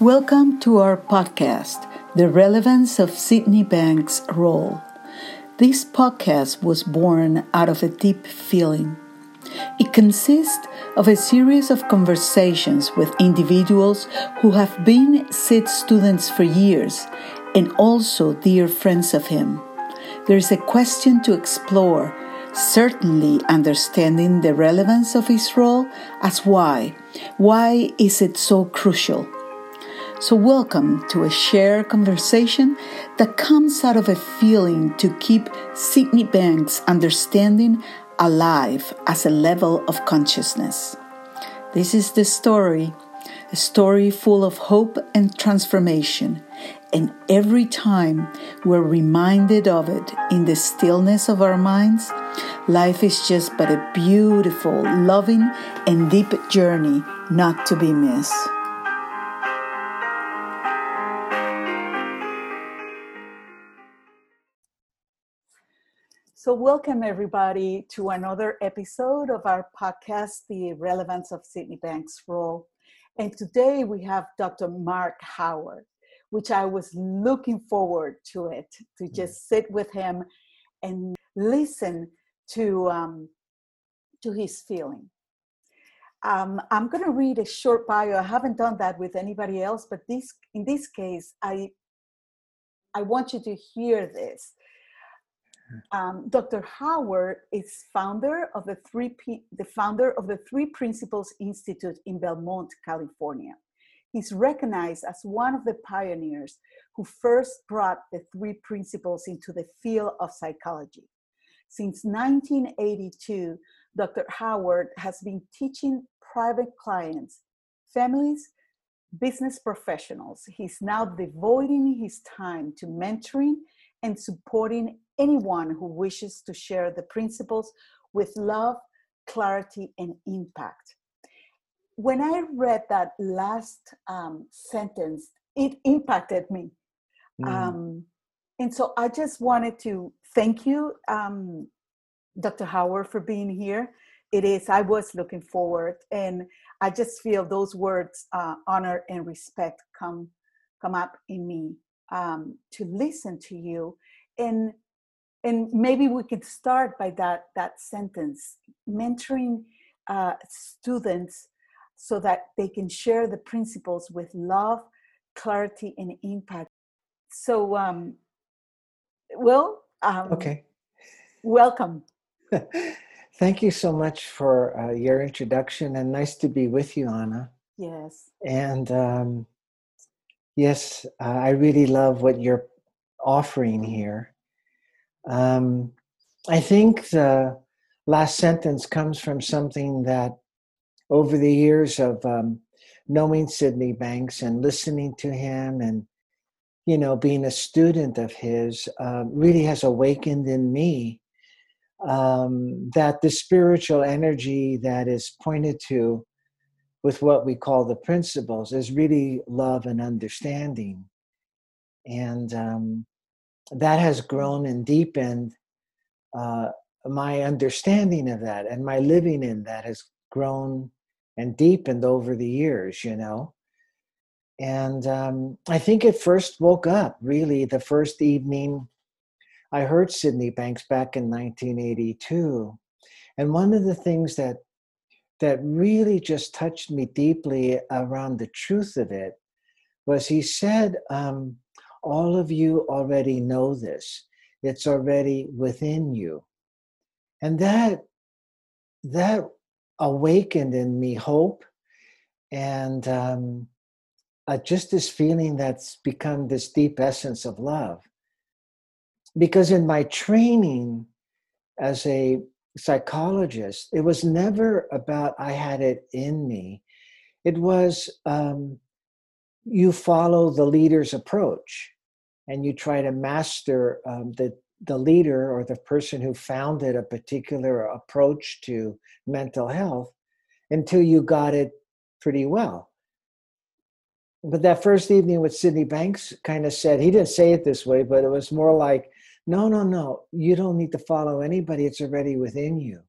Welcome to our podcast, The Relevance of Sydney Banks' Role. This podcast was born out of a deep feeling. It consists of a series of conversations with individuals who have been SID students for years and also dear friends of him. There is a question to explore, certainly understanding the relevance of his role as why. Why is it so crucial? So, welcome to a shared conversation that comes out of a feeling to keep Sydney Banks' understanding alive as a level of consciousness. This is the story, a story full of hope and transformation. And every time we're reminded of it in the stillness of our minds, life is just but a beautiful, loving, and deep journey not to be missed. So, welcome everybody to another episode of our podcast, The Relevance of Sydney Banks' Role. And today we have Dr. Mark Howard, which I was looking forward to it, to mm. just sit with him and listen to, um, to his feeling. Um, I'm going to read a short bio. I haven't done that with anybody else, but this, in this case, I, I want you to hear this um, Dr. Howard is founder of the three P, the founder of the Three Principles Institute in Belmont, California. He's recognized as one of the pioneers who first brought the three principles into the field of psychology. Since 1982, Dr. Howard has been teaching private clients, families, business professionals. He's now devoting his time to mentoring and supporting anyone who wishes to share the principles with love, clarity, and impact. When I read that last um, sentence, it impacted me. Mm. Um, and so I just wanted to thank you, um, Dr. Howard, for being here. It is, I was looking forward, and I just feel those words, uh, honor and respect, come come up in me um, to listen to you and and maybe we could start by that that sentence mentoring uh, students so that they can share the principles with love clarity and impact. So um well um, okay. welcome. Thank you so much for uh, your introduction and nice to be with you anna. Yes. And um yes uh, i really love what you're offering here um, I think the last sentence comes from something that over the years of um, knowing Sydney Banks and listening to him and you know being a student of his uh, really has awakened in me um, that the spiritual energy that is pointed to with what we call the principles is really love and understanding. And um, that has grown and deepened uh, my understanding of that and my living in that has grown and deepened over the years you know? And um, i think it first woke up really the first evening. I heard sydney banks back in 1982 and one of the things that that really just touched me deeply around the truth of it was he said um, all of you already know this. It's already within you. And that that awakened in me hope and um, uh, just this feeling that's become this deep essence of love. Because in my training as a psychologist it was never about i had it in me. It was um, you follow the leader's approach and you try to master um, the the leader or the person who founded a particular approach to mental health until you got it pretty well. But that first evening with Sydney Banks kind of said, he didn't say it this way, but it was more like, no, no, no, you don't need to follow anybody, it's already within you.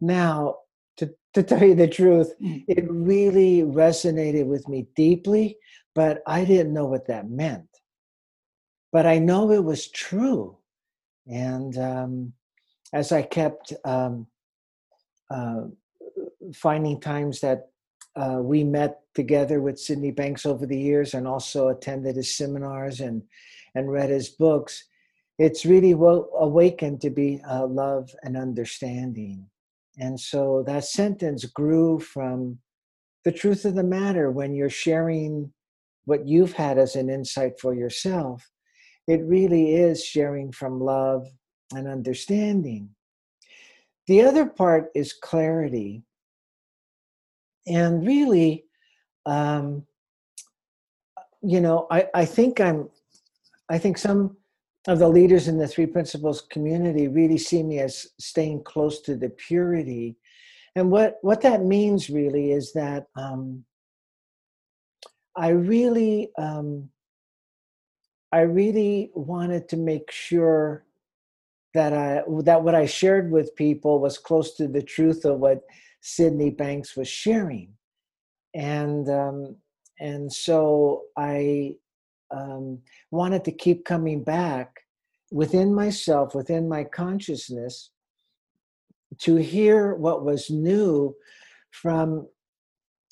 Now, to, to tell you the truth, mm. it really resonated with me deeply but I didn't know what that meant. But I know it was true. And um, as I kept um, uh, finding times that uh, we met together with Sydney Banks over the years and also attended his seminars and, and read his books, it's really awakened to be uh, love and understanding. And so that sentence grew from the truth of the matter when you're sharing what you've had as an insight for yourself. It really is sharing from love and understanding. The other part is clarity. And really, um, you know, I, I think I'm, I think some of the leaders in the Three Principles community really see me as staying close to the purity. And what, what that means really is that um, I really, um, I really wanted to make sure that I that what I shared with people was close to the truth of what Sydney Banks was sharing, and um, and so I um, wanted to keep coming back within myself, within my consciousness, to hear what was new from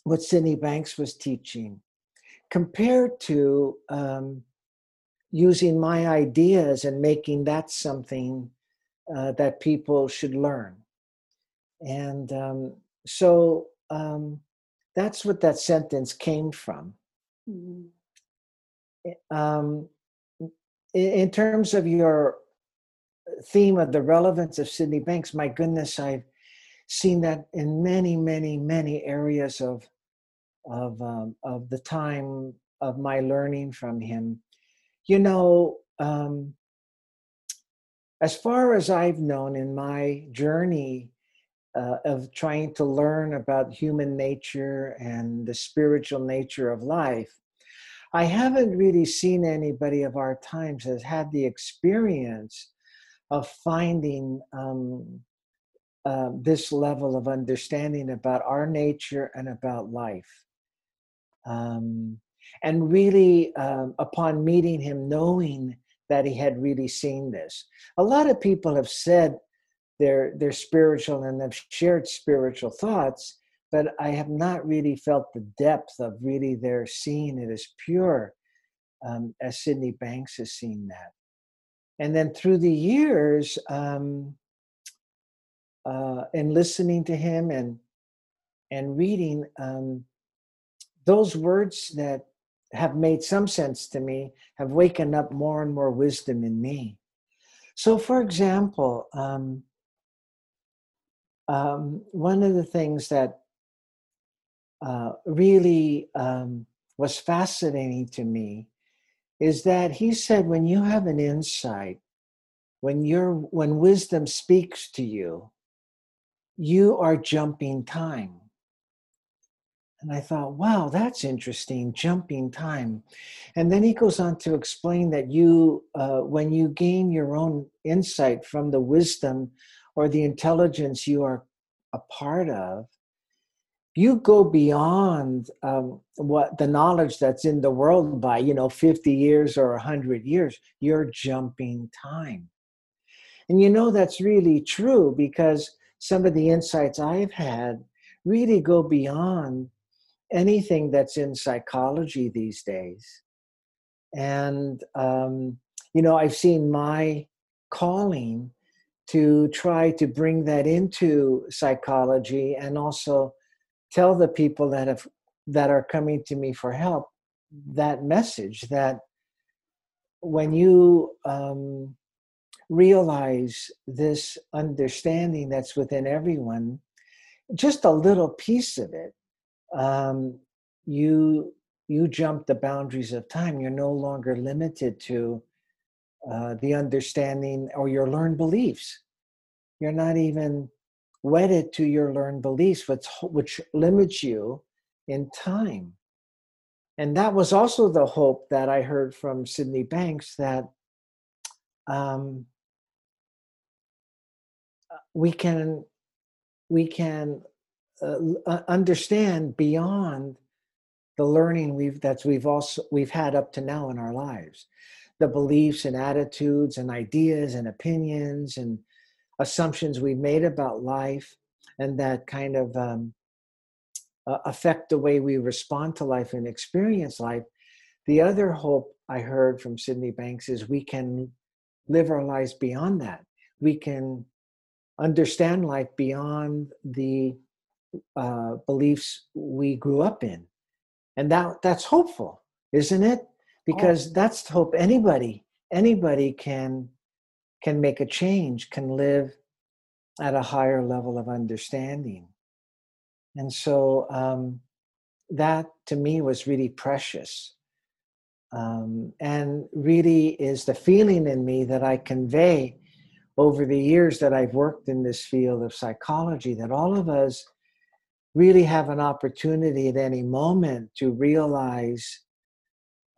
what Sydney Banks was teaching, compared to um, using my ideas and making that something uh, that people should learn. And um, so um, that's what that sentence came from. Mm-hmm. Um, in terms of your theme of the relevance of Sydney Banks, my goodness, I've seen that in many, many, many areas of of um, of the time of my learning from him you know, um, as far as I've known in my journey uh, of trying to learn about human nature and the spiritual nature of life, I haven't really seen anybody of our times has had the experience of finding um, uh, this level of understanding about our nature and about life. Um, and really um, upon meeting him knowing that he had really seen this. A lot of people have said they're they're spiritual and they've shared spiritual thoughts but i have not really felt the depth of really their seeing it as pure um, as sydney banks has seen that. And then through the years um, uh, and listening to him and and reading um, those words that have made some sense to me have wakened up more and more wisdom in me. So, for example, um, um, one of the things that uh, really um, was fascinating to me is that he said, when you have an insight, when you're when wisdom speaks to you, you are jumping time. And I thought, wow, that's interesting, jumping time. And then he goes on to explain that you, uh, when you gain your own insight from the wisdom or the intelligence you are a part of, you go beyond um, what the knowledge that's in the world by, you know, 50 years or 100 years. You're jumping time. And you know that's really true because some of the insights I've had really go beyond anything that's in psychology these days. And, um, you know, I've seen my calling to try to bring that into psychology and also tell the people that have that are coming to me for help that message that when you um, realize this understanding that's within everyone just a little piece of it um, you you jump the boundaries of time. You're no longer limited to uh, the understanding or your learned beliefs. You're not even wedded to your learned beliefs, which which limits you in time. And that was also the hope that I heard from Sydney Banks that um, we can we can uh, uh, understand beyond the learning we've that's we've also we've had up to now in our lives. The beliefs and attitudes and ideas and opinions and assumptions we've made about life and that kind of um, uh, affect the way we respond to life and experience life. The other hope i heard from sydney banks is we can live our lives beyond that. We can understand life beyond the uh, beliefs we grew up in. And that that's hopeful isn't it? Because oh. that's hope anybody anybody can can make a change can live at a higher level of understanding. And so um, that to me was really precious. Um, and really is the feeling in me that i convey over the years that i've worked in this field of psychology that all of us really have an opportunity at any moment to realize,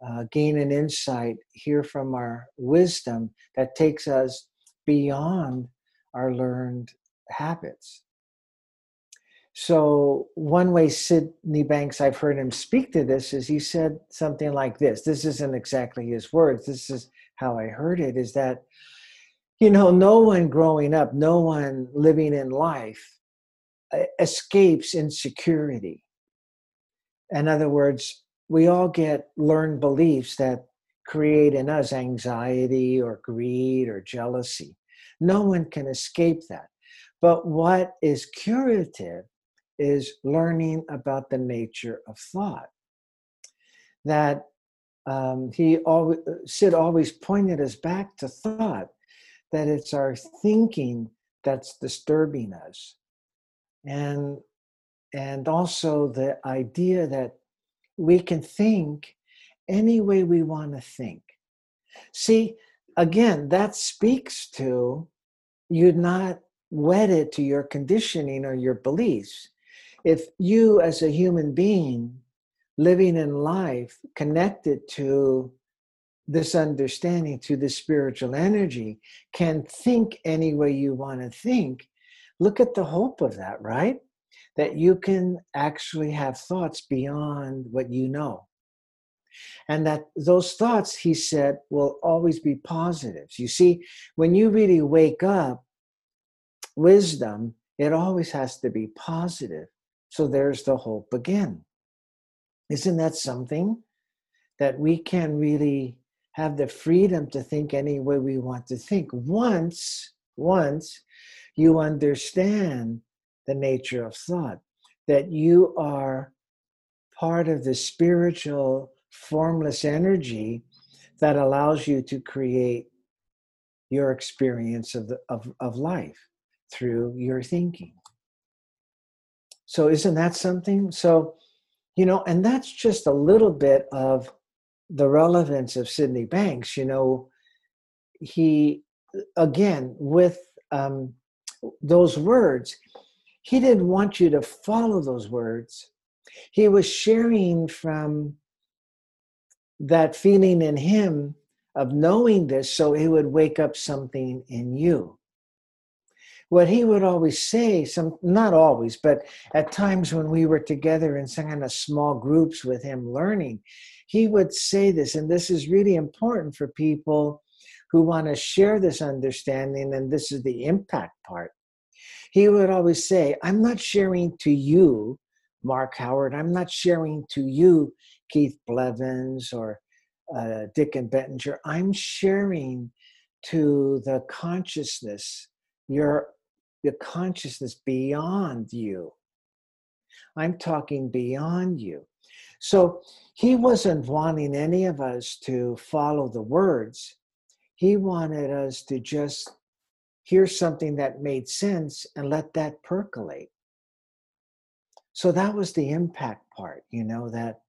uh, gain an insight, hear from our wisdom that takes us beyond our learned habits. So, one way Sydney Banks, I've heard him speak to this, is he said something like this. This isn't exactly his words, this is how I heard it is that, you know, no one growing up, no one living in life escapes insecurity. In other words, we all get learned beliefs that create in us anxiety or greed or jealousy. No one can escape that. But what is curative is learning about the nature of thought. That um, he always, Sid always pointed us back to thought, that it's our thinking that's disturbing us and and also the idea that we can think any way we want to think. See again that speaks to you're not wedded to your conditioning or your beliefs. If you as a human being living in life connected to this understanding to this spiritual energy can think any way you want to think look at the hope of that, right? That you can actually have thoughts beyond what you know. And that those thoughts, he said, will always be positives. You see, when you really wake up, wisdom, it always has to be positive. So there's the hope again. Isn't that something that we can really have the freedom to think any way we want to think once, once you understand the nature of thought, that you are part of the spiritual, formless energy that allows you to create your experience of, the, of, of life through your thinking. So, isn't that something? So, you know, and that's just a little bit of the relevance of Sydney Banks. You know, he, again, with um, those words, he didn't want you to follow those words. He was sharing from that feeling in him of knowing this so it would wake up something in you. What he would always say, some not always, but at times when we were together in some kind of small groups with him learning, he would say this, and this is really important for people who want to share this understanding, and this is the impact part. He would always say, I'm not sharing to you, Mark Howard, I'm not sharing to you, Keith Blevens or uh, Dicken Bettinger. I'm sharing to the consciousness, your, your consciousness beyond you. I'm talking beyond you. So he wasn't wanting any of us to follow the words he wanted us to just hear something that made sense and let that percolate. So that was the impact part, you know, that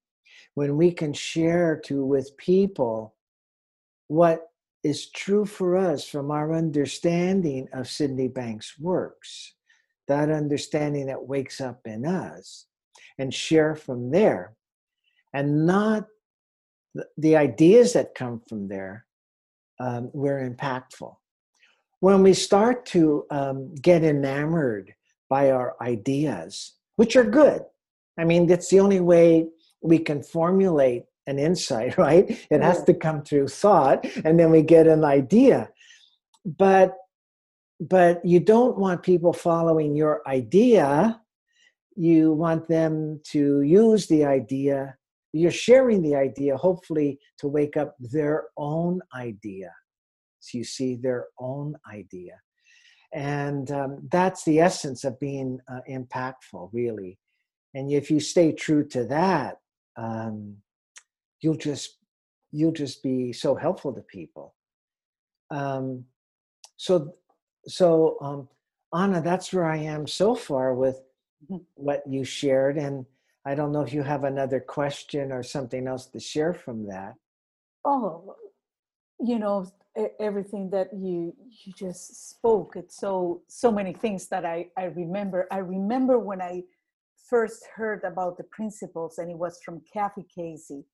when we can share to with people what is true for us from our understanding of Sydney Banks' works, that understanding that wakes up in us, and share from there, and not the ideas that come from there, um, we're impactful. When we start to um, get enamored by our ideas, which are good, I mean, that's the only way we can formulate an insight, right? It Yeah. has to come through thought, and then we get an idea. But but you don't want people following your idea. You want them to use the idea. You're sharing the idea, hopefully, to wake up their own idea. So you see their own idea. And um, that's the essence of being uh, impactful, really. And if you stay true to that, um, you'll just you'll just be so helpful to people. Um, so so um, Anna, that's where I am so far with Mhm. what you shared, and I don't know if you have another question or something else to share from that. Oh, you know, everything that you you just spoke. It's so so many things that I I remember. I remember when I first heard about the principles, and it was from Kathy Casey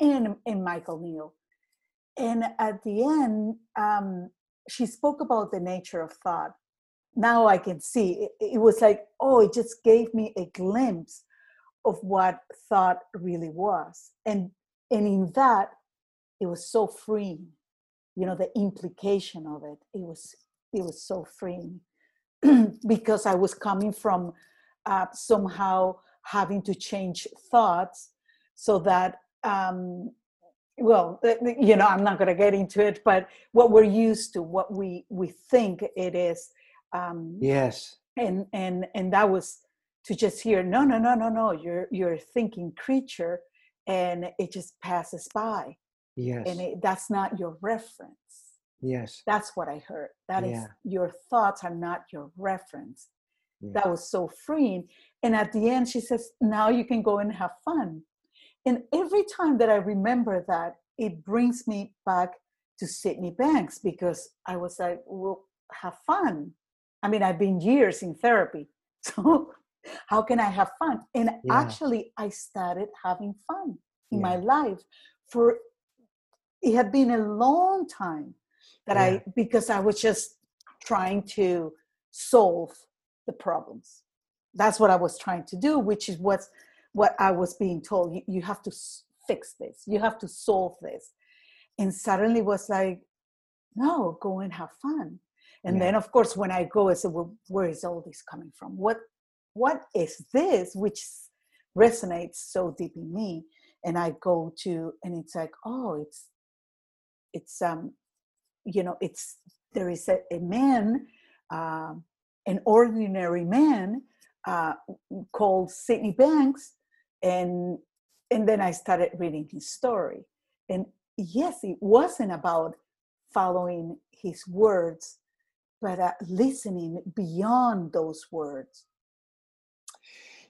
and and Michael Neill. And at the end, um, she spoke about the nature of thought. Now I can see it, it was like, oh, it just gave me a glimpse of what thought really was, and and in that it was so freeing you know the implication of it. It was it was so freeing because i was coming from uh, somehow having to change thoughts so that um well th- th- you know i'm not going to get into it but what we're used to what we we think it is um Yes, and and and that was to just hear no no no no no you're you're a thinking creature and it just passes by. Yes, and it, that's not your reference. Yes. that's what i heard. That is Yeah. your thoughts are not your reference. Yeah. that was so freeing. And at the end she says now you can go and have fun. And every time that i remember that it brings me back to sydney banks because i was like well have fun. I mean i've been years in therapy so how can i have fun? And Yeah. actually i started having fun in my life for it had been a long time that Yeah. i because i was just trying to solve the problems. That's what i was trying to do which is what what i was being told you, you have to s- fix this. You have to solve this. And suddenly was like no go and have fun. And Yeah. then of course when i go i said well where is all this coming from? What what is this which resonates so deep in me? And i go to and it's like oh it's it's um you know it's there is a, a man um an ordinary man uh called Sydney Banks and and then I started reading his story. And yes it wasn't about following his words but uh, listening beyond those words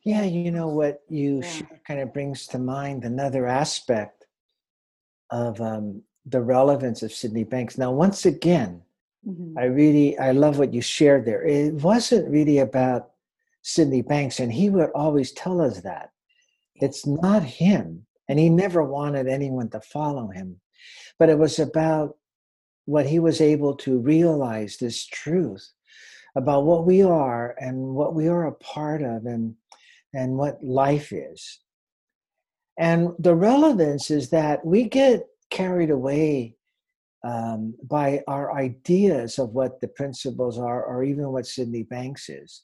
Yeah, you know what you Yeah. kind of brings to mind another aspect of um, the relevance of Sydney Banks. Now, once again, Mhm. I really I love what you shared there. It wasn't really about Sydney Banks, and he would always tell us that it's not him, and he never wanted anyone to follow him, but it was about what he was able to realize this truth about what we are and what we are a part of, and and what life is. And the relevance is that we get carried away um, by our ideas of what the principles are, or even what Sydney Banks is.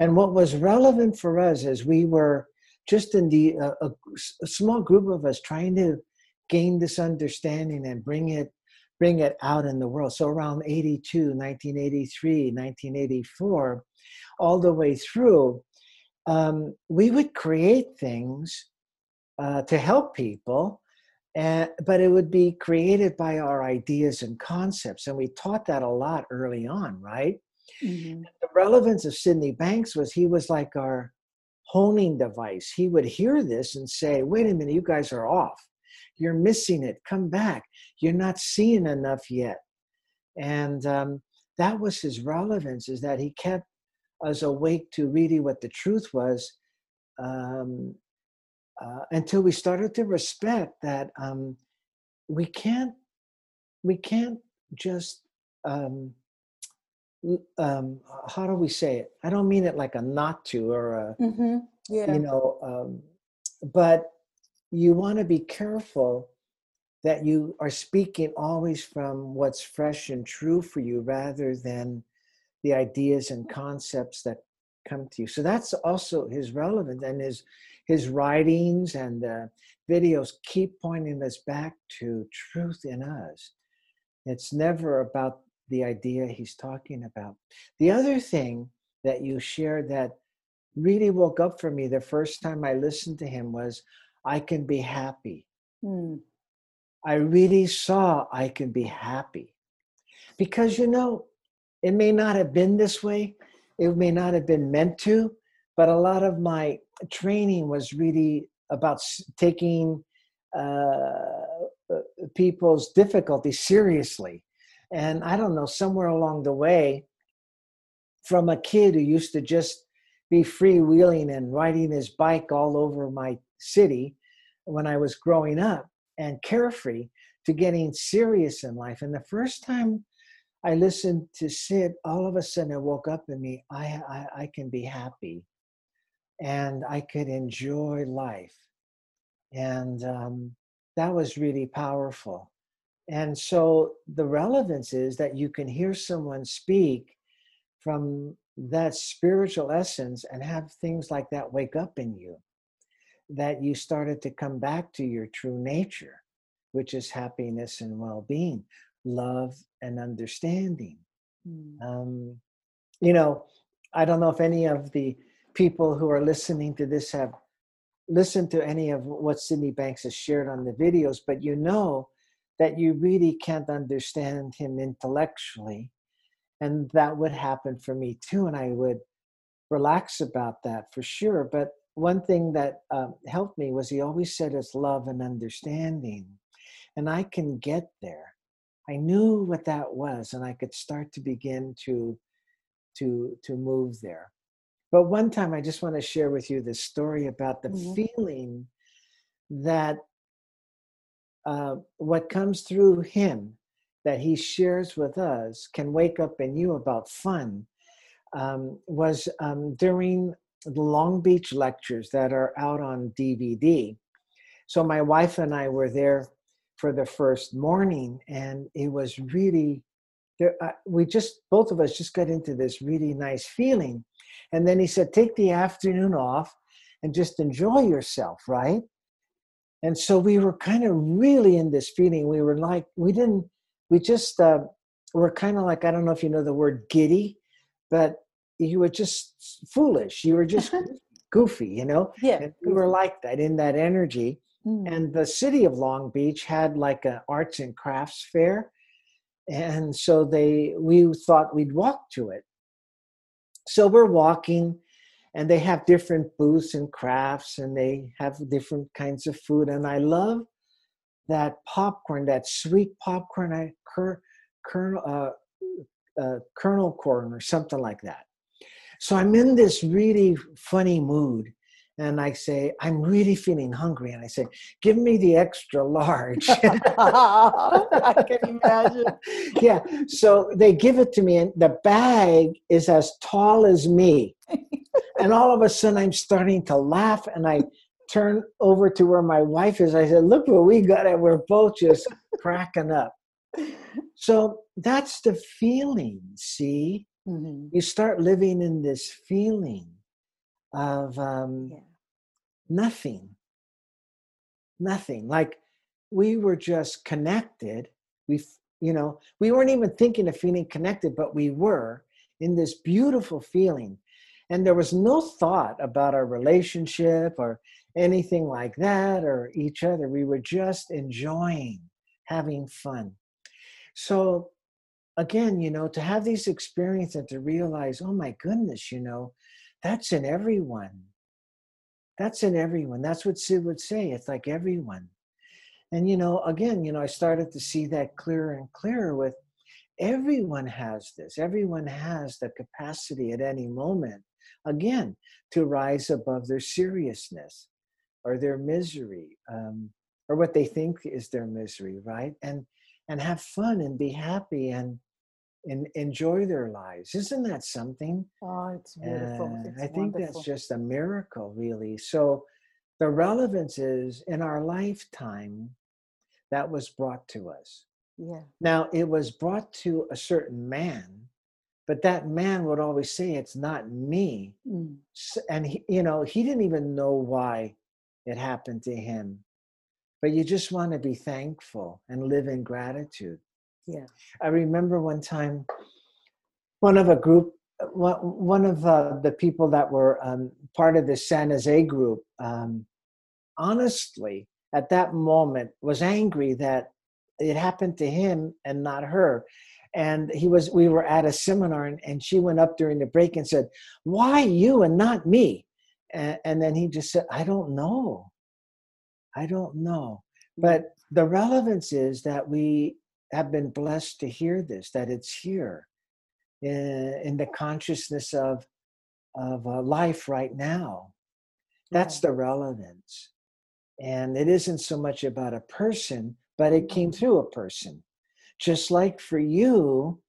And what was relevant for us is we were just in the uh, a, a small group of us trying to gain this understanding and bring it bring it out in the world. So around 82, 1983, 1984, all the way through, um, we would create things uh, to help people and, but it would be created by our ideas and concepts. And we taught that a lot early on, right? Mhm. The relevance of Sydney Banks was he was like our honing device. He would hear this and say, wait a minute, you guys are off. You're missing it. Come back. You're not seeing enough yet. And um, that was his relevance, is that he kept us awake to really what the truth was um, uh, until we started to respect that um, we can't we can't just um, um, how do we say it? I don't mean it like a not to or a Mhm. Yeah. you know, um, but you want to be careful that you are speaking always from what's fresh and true for you rather than the ideas and concepts that come to you. So that's also his relevance and his his writings and uh, videos keep pointing us back to truth in us. It's never about the idea he's talking about. The other thing that you shared that really woke up for me the first time I listened to him was I can be happy. Mm. I really saw I can be happy. Because, you know, it may not have been this way, it may not have been meant to, but a lot of my training was really about taking uh, uh, people's difficulties seriously. And I don't know, somewhere along the way, from a kid who used to just be freewheeling and riding his bike all over my city when I was growing up and carefree to getting serious in life. And the first time I listened to Sid, all of a sudden it woke up in me. I, I, I can be happy and I could enjoy life. And um, that was really powerful. And so the relevance is that you can hear someone speak from that spiritual essence and have things like that wake up in you that you started to come back to your true nature, which is happiness and well being, love and understanding. Mm. Um, you know, I don't know if any of the people who are listening to this have listened to any of what Sydney Banks has shared on the videos, but you know that you really can't understand him intellectually. And that would happen for me too. And I would relax about that for sure. But one thing that um, helped me was he always said it's love and understanding. And I can get there. I knew what that was, and I could start to begin to to to move there. But one time, I just want to share with you this story about the mm-hmm. feeling that uh, what comes through him that he shares with us can wake up in you about fun um, was um, during the Long Beach lectures that are out on DVD. So my wife and I were there for the first morning, and it was really there. Uh, we just both of us just got into this really nice feeling, and then he said, "Take the afternoon off and just enjoy yourself," right? And so we were kind of really in this feeling. We were like, we didn't, we just uh, were kind of like, I don't know if you know the word giddy, but you were just foolish. You were just goofy, you know? Yeah. And we were like that in that energy. Mm. And the city of Long Beach had like an arts and crafts fair. And so they we thought we'd walk to it. So we're walking and they have different booths and crafts and they have different kinds of food. And I love that popcorn, that sweet popcorn, I cur, kernel, uh, uh, kernel corn or something like that. So I'm in this really funny mood. And I say, I'm really feeling hungry. And I say, give me the extra large. I can imagine. yeah. So they give it to me, and the bag is as tall as me. and all of a sudden, I'm starting to laugh. And I turn over to where my wife is. I said, Look what we got. And we're both just cracking up. So that's the feeling, see? Mm-hmm. You start living in this feeling of um, yeah. nothing. Nothing. Like we were just connected. We, you know, we weren't even thinking of feeling connected, but we were in this beautiful feeling. And there was no thought about our relationship or anything like that or each other. We were just enjoying having fun. So again, you know, to have these experiences and to realize, oh my goodness, you know, that's in everyone. That's in everyone. That's what Sid would say. It's like everyone. And, you know, again, you know, I started to see that clearer and clearer with everyone has this. Everyone has the capacity at any moment, again, to rise above their seriousness or their misery um, or what they think is their misery, right? And and have fun and be happy and and enjoy their lives. Isn't that something? Oh, it's beautiful. It's I think wonderful. that's just a miracle, really. So the relevance is in our lifetime that was brought to us. Yeah. Now, it was brought to a certain man, but that man would always say, It's not me. Mm. And, he, you know, he didn't even know why it happened to him. But you just want to be thankful and live in gratitude. Yeah. I remember one time, one of a group, one, one of uh, the people that were um, part of the San Jose group, um, honestly, at that moment, was angry that it happened to him and not her. And he was, we were at a seminar, and, and she went up during the break and said, "Why you and not me?" And, and then he just said, "I don't know. I don't know." But the relevance is that we have been blessed to hear this, that it's here in, in the consciousness of, of uh, life right now. That's the relevance. And it isn't so much about a person, but it came through a person. Just like for you,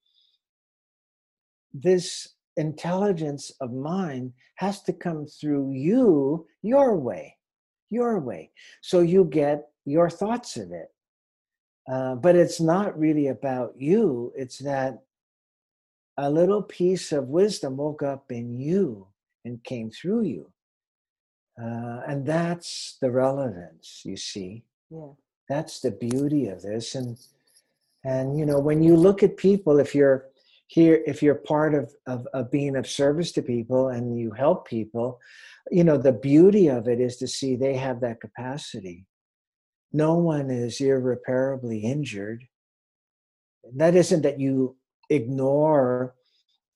this intelligence of mine has to come through you, your way, your way. So you get your thoughts of it. Uh, but it's not really about you, it's that a little piece of wisdom woke up in you and came through you. Uh, and that's the relevance, you see. Yeah. That's the beauty of this. And and you know, when you look at people, if you're here, if you're part of, of, of being of service to people and you help people, you know, the beauty of it is to see they have that capacity. No one is irreparably injured. That isn't that you ignore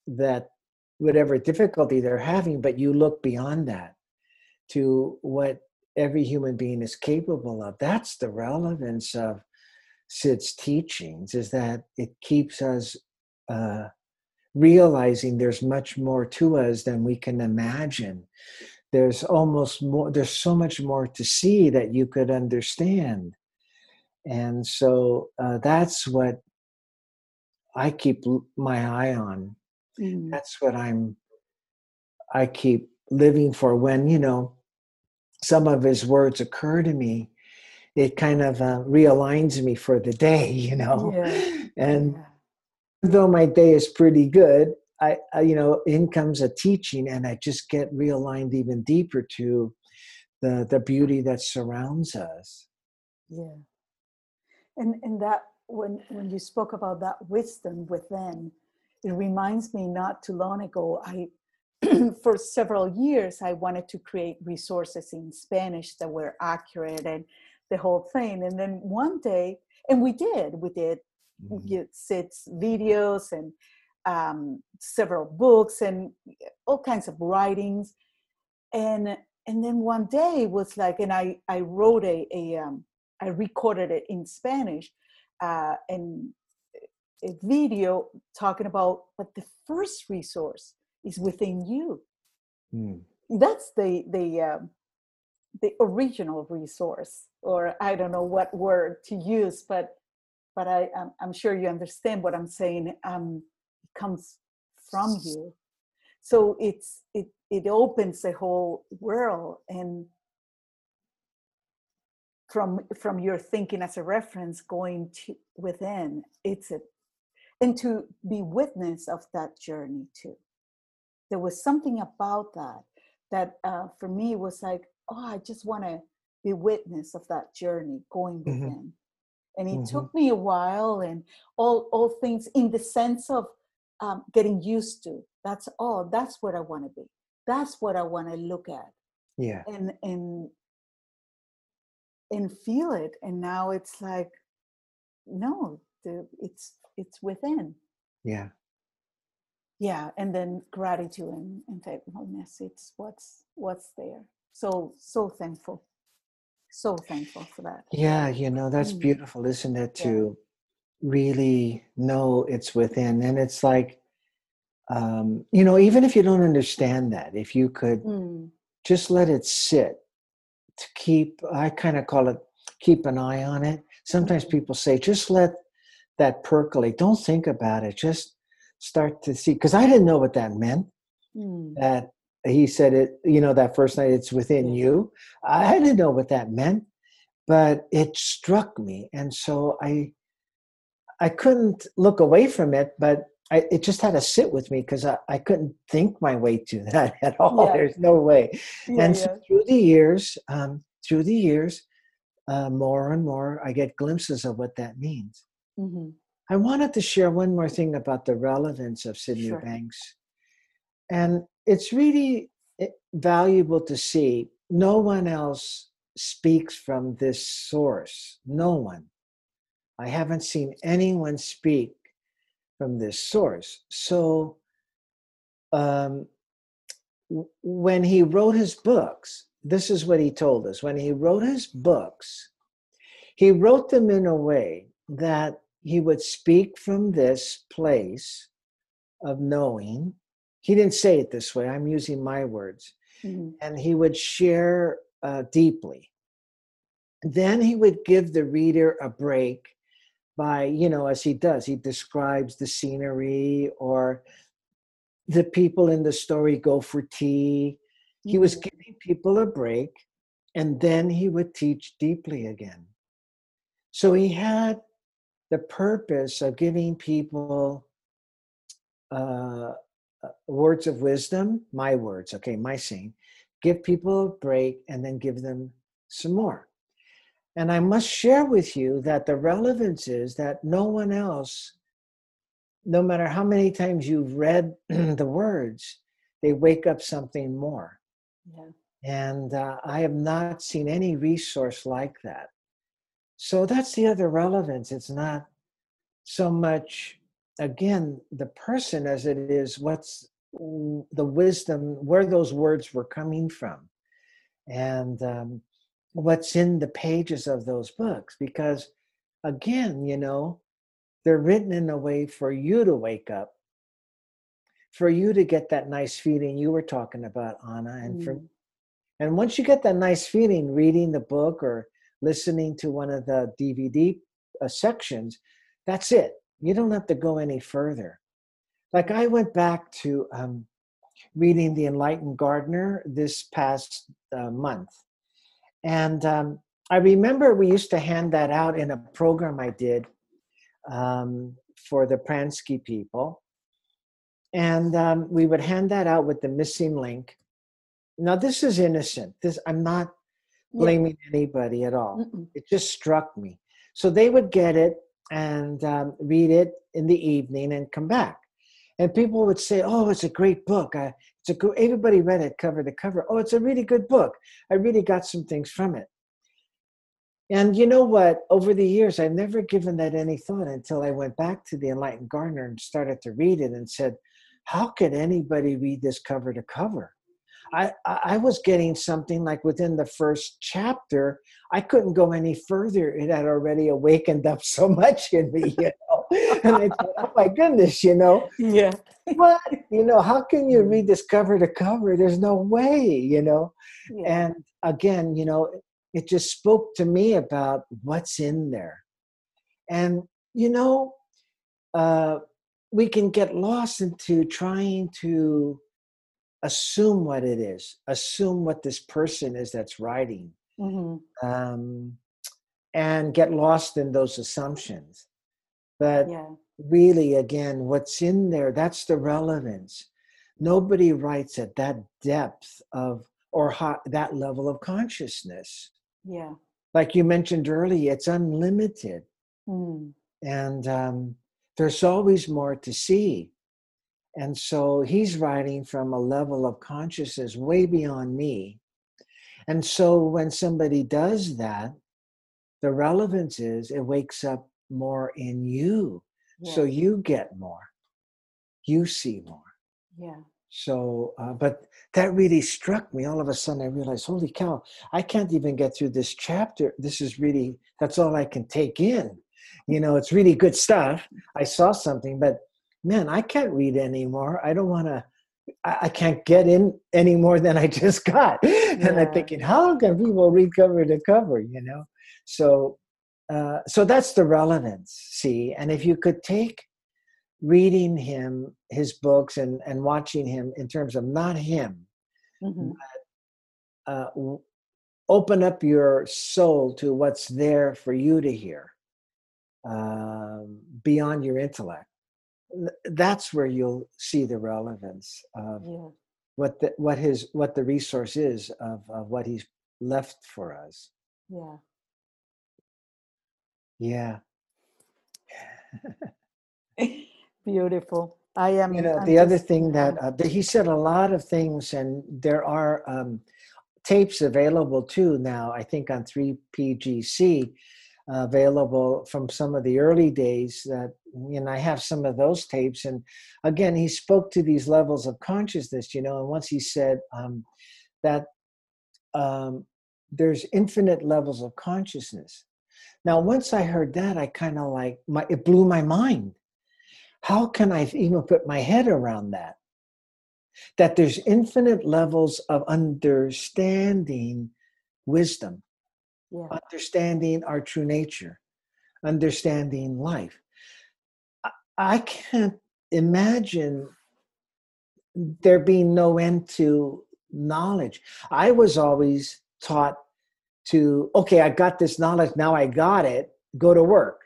that whatever difficulty they're having, but you look beyond that to what every human being is capable of. That's the relevance of Sid's teachings, is that it keeps us uh, realizing there's much more to us than we can imagine. There's almost more, there's so much more to see that you could understand. And so uh, that's what I keep my eye on. Mm. That's what I'm, I keep living for. When, you know, some of his words occur to me, it kind of uh, realigns me for the day, you know. Yeah. And Yeah. though my day is pretty good, I, I, you know, in comes a teaching, and I just get realigned even deeper to the the beauty that surrounds us. Yeah. And and that when when you spoke about that wisdom within, it reminds me not too long ago, I for several years I wanted to create resources in Spanish that were accurate and the whole thing. And then one day, and we did, we did mm-hmm. get Sid's videos and um, several books and all kinds of writings. And and then one day was like, and I I wrote a a um, I recorded it in Spanish, uh, and a video talking about but the first resource is within you. Mm. That's the the um, the original resource, or I don't know what word to use, but but I I'm, I'm sure you understand what I'm saying. Um, comes from you, so it's it it opens the whole world and from from your thinking as a reference going to within it's a and to be witness of that journey too there was something about that that uh, for me was like oh i just want to be witness of that journey going Mhm. within and it Mhm. took me a while and all all things in the sense of um, getting used to. That's all. That's what i want to be. That's what i want to look at Yeah, and and and feel it and now it's like no the, it's it's within. Yeah, yeah and then gratitude and, and thankfulness it's what's what's there. So so thankful. So thankful for that. Yeah. You know, that's Mm. beautiful, isn't it? To really know it's within, and it's like, um, you know, even if you don't understand that, if you could Mm, just let it sit to keep i kind of call it keep an eye on it sometimes Mhm. people say just let that percolate don't think about it just start to see because i didn't know what that meant mm, that he said it, you know, that first night, it's within you. I didn't know what that meant, but it struck me. And so I, I couldn't look away from it, but I, it just had to sit with me because I, I couldn't think my way to that at all. Yeah. There's no way. Yeah, and so through the years, um, through the years, uh, more and more, I get glimpses of what that means. Mm-hmm. I wanted to share one more thing about the relevance of Sydney sure. Banks. And it's really eh, valuable to see no one else speaks from this source. No one. I haven't seen anyone speak from this source. So, um, when he wrote his books, this is what he told us. When he wrote his books, he wrote them in a way that he would speak from this place of knowing. He didn't say it this way, I'm using my words. Mm-hmm. And he would share uh, deeply. Then he would give the reader a break by, you know, as he does, he describes the scenery or the people in the story go for tea. He was mm-hmm. giving people a break and then he would teach deeply again. So he had the purpose of giving people uh, uh, words of wisdom, my words, okay, my saying, give people a break and then give them some more. And I must share with you that the relevance is that no one else, no matter how many times you've read the words, they wake up something more. Yeah. And uh, I have not seen any resource like that. So that's the other relevance. It's not so much, again, the person as it is what's the wisdom, where those words were coming from, and um, what's in the pages of those books. Because, again, you know, they're written in a way for you to wake up, for you to get that nice feeling you were talking about, Anna, and mm. for and once you get that nice feeling reading the book or listening to one of the DVD uh, sections, that's it. You don't have to go any further. Like I went back to um, reading The Enlightened Gardener this past uh, month. And um, I remember we used to hand that out in a program I did um, for the Pransky people. And um, we would hand that out with the missing link. Now, this is innocent. This I'm not blaming yeah. anybody at all. Mm-mm. It just struck me. So they would get it and um, read it in the evening and come back. And people would say, "Oh, it's a great book. I, it's a good." Everybody read it cover to cover. Oh, it's a really good book. I really got some things from it. And you know what? Over the years, I've never given that any thought until I went back to the Enlightened Gardener and started to read it and said, "How could anybody read this cover to cover?" I, I was getting something like within the first chapter, I couldn't go any further. It had already awakened up so much in me. and I thought, oh my goodness, you know. Yeah. What? You know, how can you read this cover to cover? There's no way, you know. Yeah. And again, you know, it just spoke to me about what's in there. And, you know, uh, we can get lost into trying to assume what it is assume what this person is that's writing mm-hmm. um, and get lost in those assumptions but yeah. really again what's in there that's the relevance nobody writes at that depth of or hot, that level of consciousness yeah like you mentioned earlier it's unlimited mm. and um, there's always more to see and so he's writing from a level of consciousness way beyond me. And so when somebody does that, the relevance is it wakes up more in you. Yeah. So you get more, you see more. Yeah. So, uh, but that really struck me. All of a sudden, I realized, holy cow, I can't even get through this chapter. This is really, that's all I can take in. You know, it's really good stuff. I saw something, but man, I can't read anymore. I don't want to. I can't get in any more than I just got. Yeah. And I'm thinking, how can people read cover to cover? You know, so uh, so that's the relevance. See, and if you could take reading him his books and and watching him in terms of not him, mm-hmm. but, uh, open up your soul to what's there for you to hear um, beyond your intellect that's where you'll see the relevance of yeah. what the what his what the resource is of, of what he's left for us yeah yeah. Beautiful. I am you know I'm the just, other thing that uh, he said a lot of things and there are um, tapes available too now i think on 3pgc available from some of the early days that you know i have some of those tapes and again he spoke to these levels of consciousness you know and once he said um, that um, there's infinite levels of consciousness now once i heard that i kind of like my it blew my mind how can i even put my head around that that there's infinite levels of understanding wisdom yeah. understanding our true nature, understanding life. I can't imagine there being no end to knowledge. I was always taught to, okay, I got this knowledge, now I got it, go to work.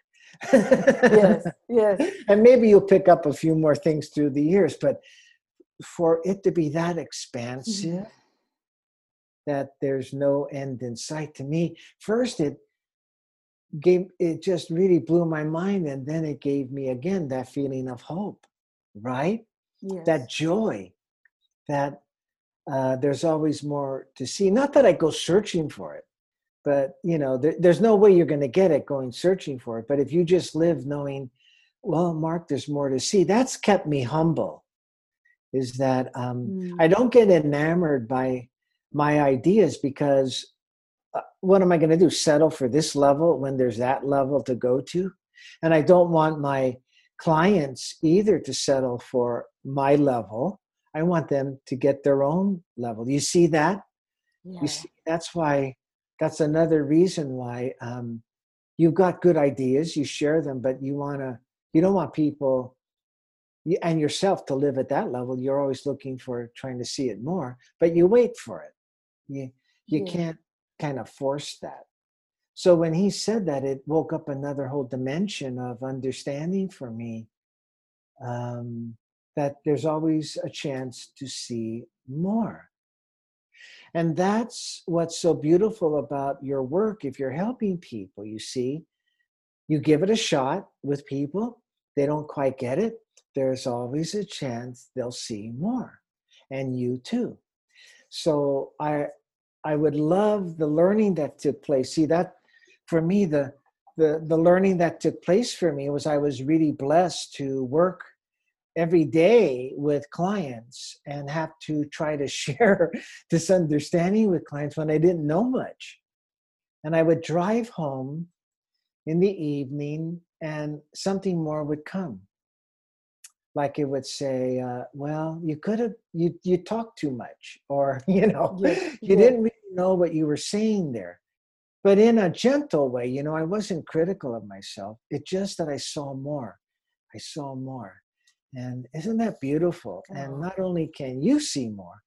yes, yes. And maybe you'll pick up a few more things through the years, but for it to be that expansive, mm-hmm that there's no end in sight to me first it gave it just really blew my mind and then it gave me again that feeling of hope right yes. that joy that uh, there's always more to see not that i go searching for it but you know there, there's no way you're going to get it going searching for it but if you just live knowing well mark there's more to see that's kept me humble is that um, mm. i don't get enamored by my ideas because uh, what am I going to do? Settle for this level when there's that level to go to? And I don't want my clients either to settle for my level. I want them to get their own level. You see that? Yeah. You see, that's why, that's another reason why um, you've got good ideas, you share them, but you want to, you don't want people and yourself to live at that level. You're always looking for trying to see it more, but you wait for it. You you yeah. can't kind of force that. So when he said that, it woke up another whole dimension of understanding for me um, that there's always a chance to see more. And that's what's so beautiful about your work. If you're helping people, you see, you give it a shot with people, they don't quite get it, there's always a chance they'll see more. And you too. So I I would love the learning that took place. See that for me the the the learning that took place for me was I was really blessed to work every day with clients and have to try to share this understanding with clients when I didn't know much. And I would drive home in the evening and something more would come like it would say, uh, "Well, you could have you you talked too much," or you know, yeah, you didn't really know what you were saying there. But in a gentle way, you know, I wasn't critical of myself. It's just that I saw more. I saw more, and isn't that beautiful? Oh. And not only can you see more,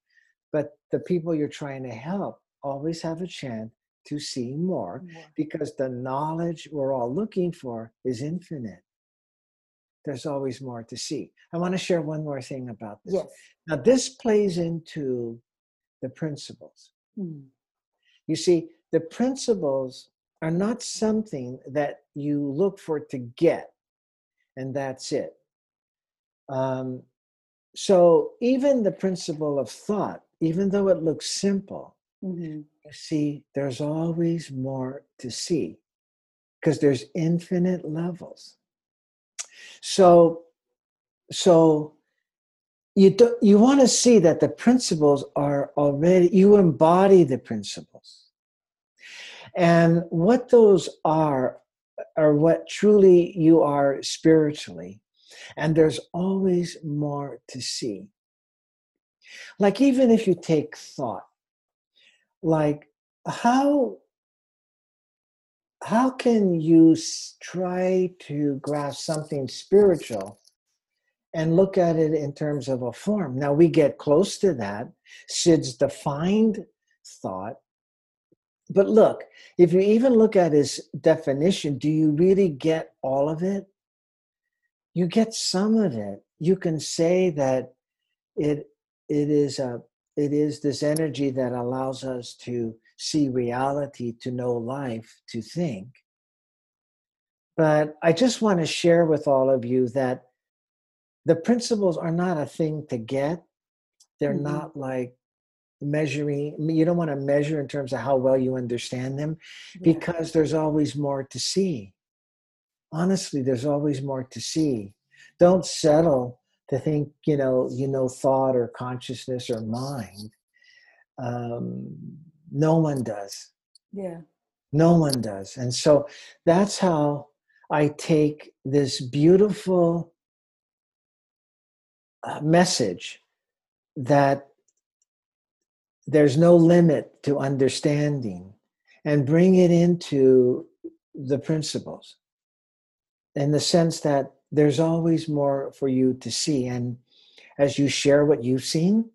but the people you're trying to help always have a chance to see more, more. because the knowledge we're all looking for is infinite there's always more to see. I want to share one more thing about this. Yes. Now, this plays into the principles. Hmm. You see, the principles are not something that you look for to get, and that's it. Um, so, even the principle of thought, even though it looks simple, mm-hmm. you see, there's always more to see because there's infinite levels. So, so you don't you want to see that the principles are already you embody the principles, and what those are are what truly you are spiritually, and there's always more to see. Like even if you take thought, like how how can you try to grasp something spiritual and look at it in terms of a form. Now we get close to that. Syd's defined thought. But look, if you even look at his definition, do you really get all of it? You get some of it. You can say that it it is a it is this energy that allows us to see reality, to know life, to think. But I just want to share with all of you that the principles are not a thing to get. They're mm-hmm. not like measuring, you don't want to measure in terms of how well you understand them yeah. because there's always more to see. Honestly, there's always more to see. Don't settle to think, you know, you know, thought or consciousness or mind. Um, no one does. Yeah. No one does. And so that's how I take this beautiful uh, message that there's no limit to understanding and bring it into the principles in the sense that there's always more for you to see. And as you share what you've seen,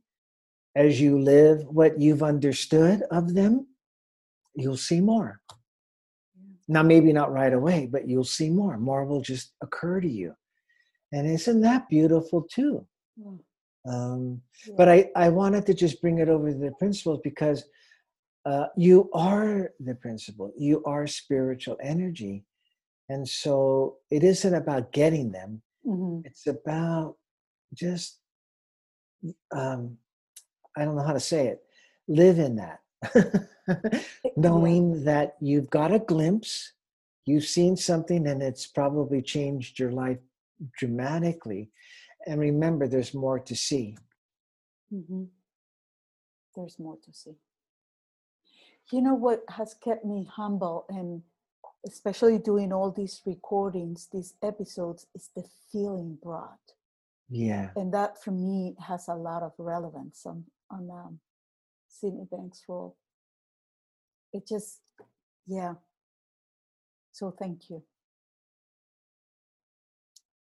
as you live what you've understood of them, you'll see more. Now, maybe not right away, but you'll see more. More will just occur to you. And isn't that beautiful too? Um, yeah. But I, I wanted to just bring it over to the principles because uh, you are the principle, you are spiritual energy. And so it isn't about getting them, mm-hmm. it's about just, um, I don't know how to say it, live in that. Knowing that you've got a glimpse, you've seen something, and it's probably changed your life dramatically and remember there's more to see mm-hmm. there's more to see you know what has kept me humble and especially doing all these recordings these episodes is the feeling brought. Yeah. And that for me has a lot of relevance on on um, sydney banks role. It just yeah. So thank you.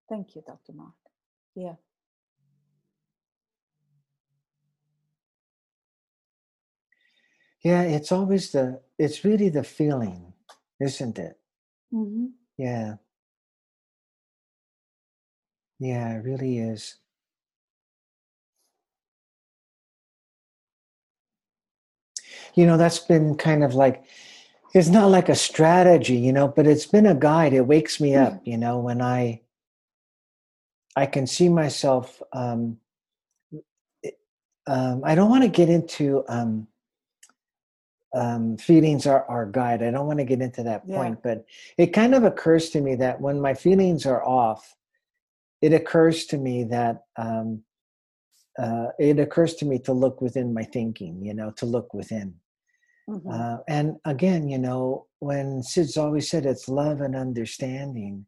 Thank you dr mark. Yeah. Yeah, it's always the, it's really the feeling, isn't it? Mm-hmm. Yeah. Yeah, it really is. You know, that's been kind of like, it's not like a strategy, you know, but it's been a guide. It wakes me up, you know, when I I can see myself. Um, um, I don't want to get into um, um, feelings are our guide. I don't want to get into that point, yeah. but it kind of occurs to me that when my feelings are off, it occurs to me that um, uh, it occurs to me to look within my thinking. You know, to look within. Mm-hmm. Uh, and again, you know, when Syd's always said it's love and understanding,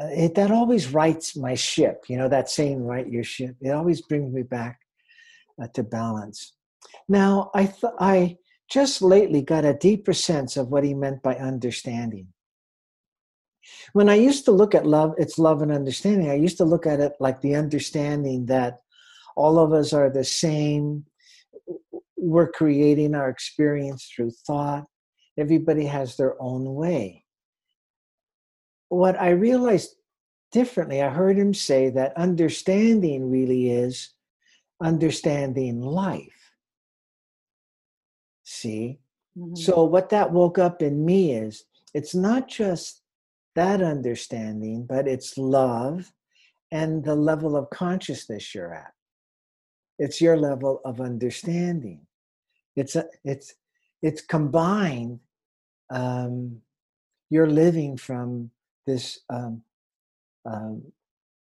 uh, it, that always rights my ship. You know, that saying, right your ship. It always brings me back uh, to balance. Now, I, th- I just lately got a deeper sense of what he meant by understanding. When I used to look at love, it's love and understanding. I used to look at it like the understanding that all of us are the same. We're creating our experience through thought. Everybody has their own way what I realized differently, I heard him say that understanding really is understanding life. See? Mm-hmm. So, what that woke up in me is it's not just that understanding, but it's love and the level of consciousness you're at. It's your level of understanding. It's a, it's it's combined. Um, you're living from this um, um,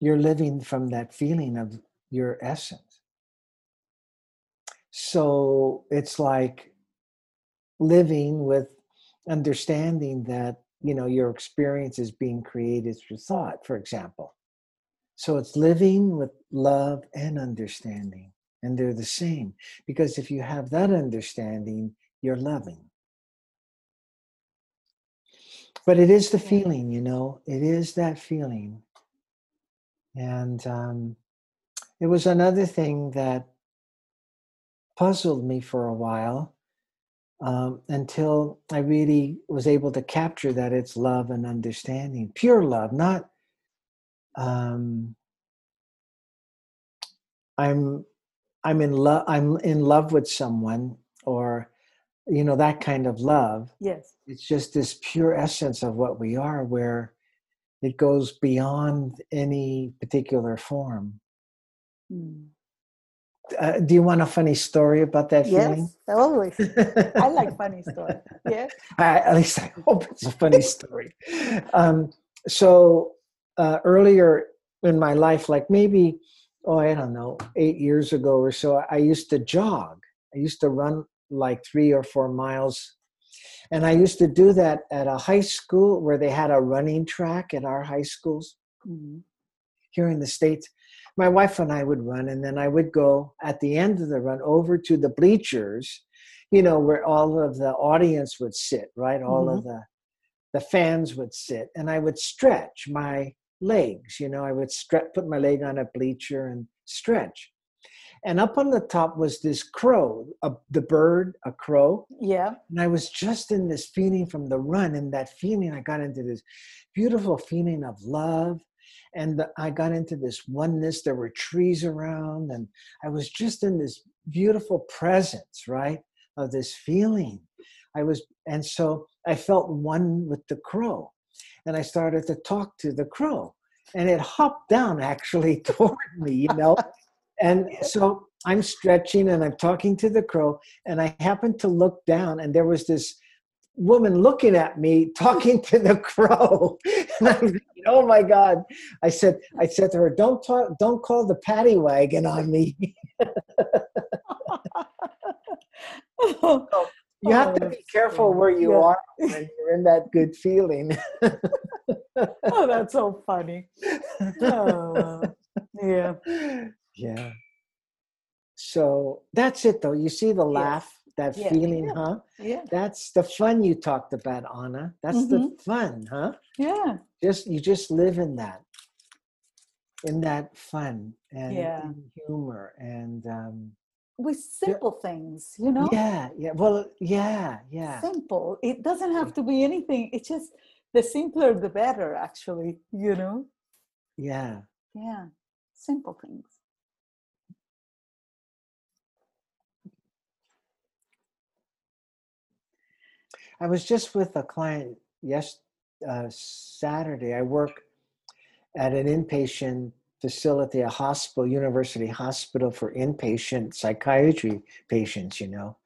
you're living from that feeling of your essence so it's like living with understanding that you know your experience is being created through thought for example. So it's living with love and understanding and they're the same because if you have that understanding you're loving. But it is the feeling, you know, it is that feeling. And um, it was another thing that puzzled me for a while um, until I really was able to capture that it's love and understanding, pure love, not um, I'm I'm in love I'm in love with someone or you know that kind of love. Yes. It's just this pure essence of what we are where it goes beyond any particular form. Mm. Uh, do you want a funny story about that yes, feeling? Yes, always. I like funny stories. Yeah. at least I hope it's a funny story. Um, so uh, earlier in my life, like maybe, oh, I don't know, eight years ago or so, I used to jog. I used to run like three or four miles. And I used to do that at a high school where they had a running track at our high schools mm-hmm. here in the States. My wife and I would run, and then I would go at the end of the run over to the bleachers, you know, where all of the audience would sit, right? All mm-hmm. of the the fans would sit, and I would stretch my legs. You know, I would stretch, put my leg on a bleacher and stretch. And up on the top was this crow, a, the bird, a crow. Yeah. And I was just in this feeling from the run, and that feeling, I got into this beautiful feeling of love. And I got into this oneness. There were trees around, and I was just in this beautiful presence, right, of this feeling. I was, and so I felt one with the crow and I started to talk to the crow. And it hopped down actually toward me, you know. and so I'm stretching and I'm talking to the crow, and I happened to look down, and there was this woman looking at me talking to the crow and i'm thinking, oh my god i said i said to her don't talk don't call the paddy wagon on me so, you have to oh, be careful where you yeah. are when you're in that good feeling. oh, that's so funny. Oh, yeah. Yeah. So that's it, though. You see the laugh, that yeah. feeling, yeah. huh? Yeah. That's the fun you talked about, Anna. That's mm-hmm. the fun, huh? Yeah. Just you just live in that, in that fun and, yeah. humor and um, with simple things, you know? Yeah, yeah. Well, yeah, yeah. Simple. It doesn't have to be anything. It's just the simpler the better, actually, you know? Yeah. Yeah. Simple things. I was just with a client yes uh, Saturday. I work at an inpatient facility, a hospital, university hospital for inpatient psychiatry patients, you know,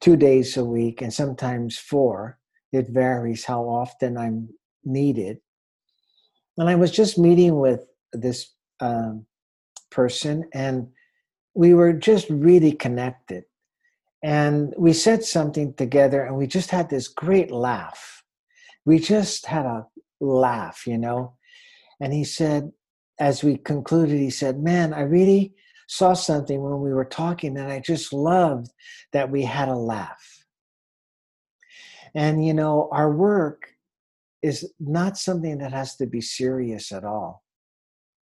two days a week and sometimes four. It varies how often I'm needed. And I was just meeting with this um, person, and we were just really connected. And we said something together, and we just had this great laugh. We just had a laugh, you know. And he said, as we concluded, he said, Man, I really saw something when we were talking, and I just loved that we had a laugh. And, you know, our work is not something that has to be serious at all.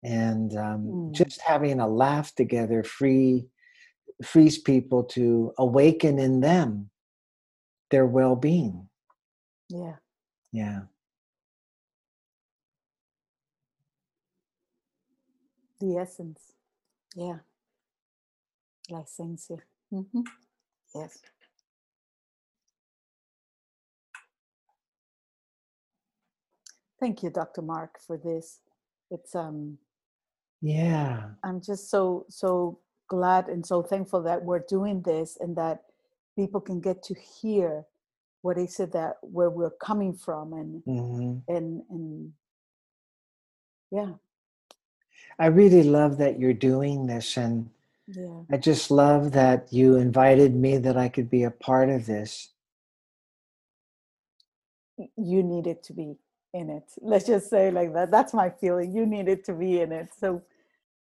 And um, mm. just having a laugh together free frees people to awaken in them their well-being. Yeah. Yeah. the essence. Yeah. La esencia. Mm-hmm. Yes. Thank you, Dr. Mark, for this. It's um yeah. I'm just so so glad and so thankful that we're doing this and that people can get to hear what is it that where we're coming from and mm-hmm. and and yeah I really love that you're doing this. And yeah. I just love that you invited me that I could be a part of this. You needed to be in it. Let's just say like that. That's my feeling. You needed to be in it. So,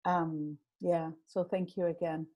um, yeah. So thank you again.